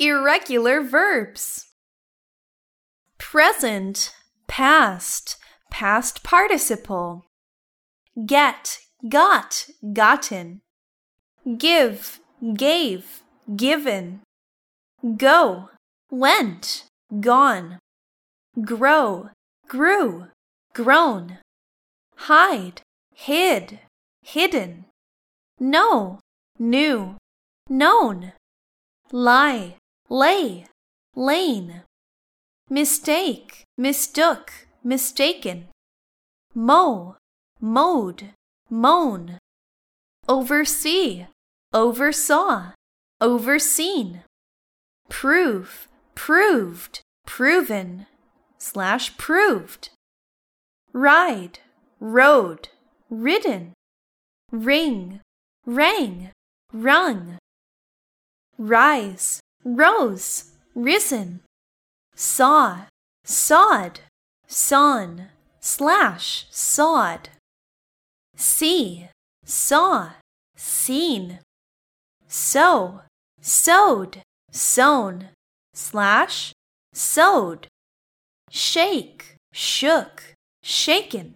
Irregular verbs. Present, past, past participle. Get, got, gotten. Give, gave, given. Go, went, gone. Grow, grew, grown. Hide, hid, hidden. Know, knew, known. Lie, lay, lain, Mistake, mistook, mistaken. Mow, mowed, mown. Oversee, oversaw, overseen. Prove, proved, proven, slash proved. Ride, rode, ridden. Ring, rang, rung. Rise, rose, risen. Saw, sawed, sawn, slash, sawed. See, saw, seen. Sow, sewed, sewn, slash, sewed. Shake, shook, shaken.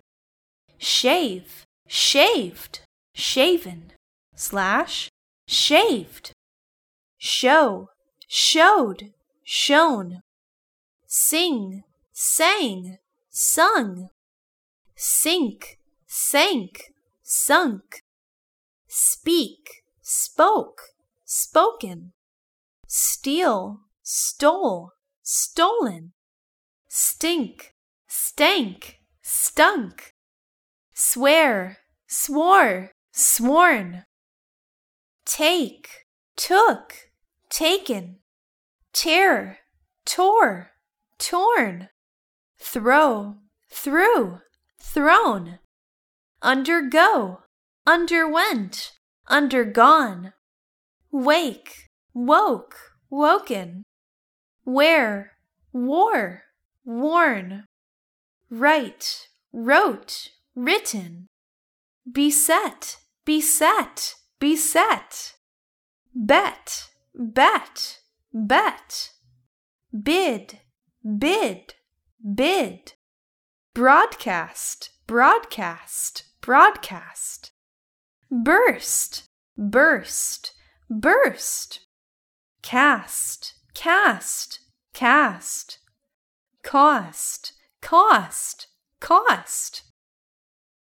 Shave, shaved, shaven, slash, shaved. Show, showed, shown. Sing, sang, sung. Sink, sank, sunk. Speak, spoke, spoken. Steal, stole, stolen. Stink, stank, stunk. Swear, swore, sworn. Take, took, taken. Tear, tore, torn. Throw, threw, thrown. Undergo, underwent, undergone. Wake, woke, woken. Wear, wore, worn. Write, wrote, written. Beset, beset, beset. Bet, bet, bet. Bid, bid, bid. Broadcast, broadcast, broadcast. Burst, burst, burst. Cast, cast, cast. Cost, cost, cost.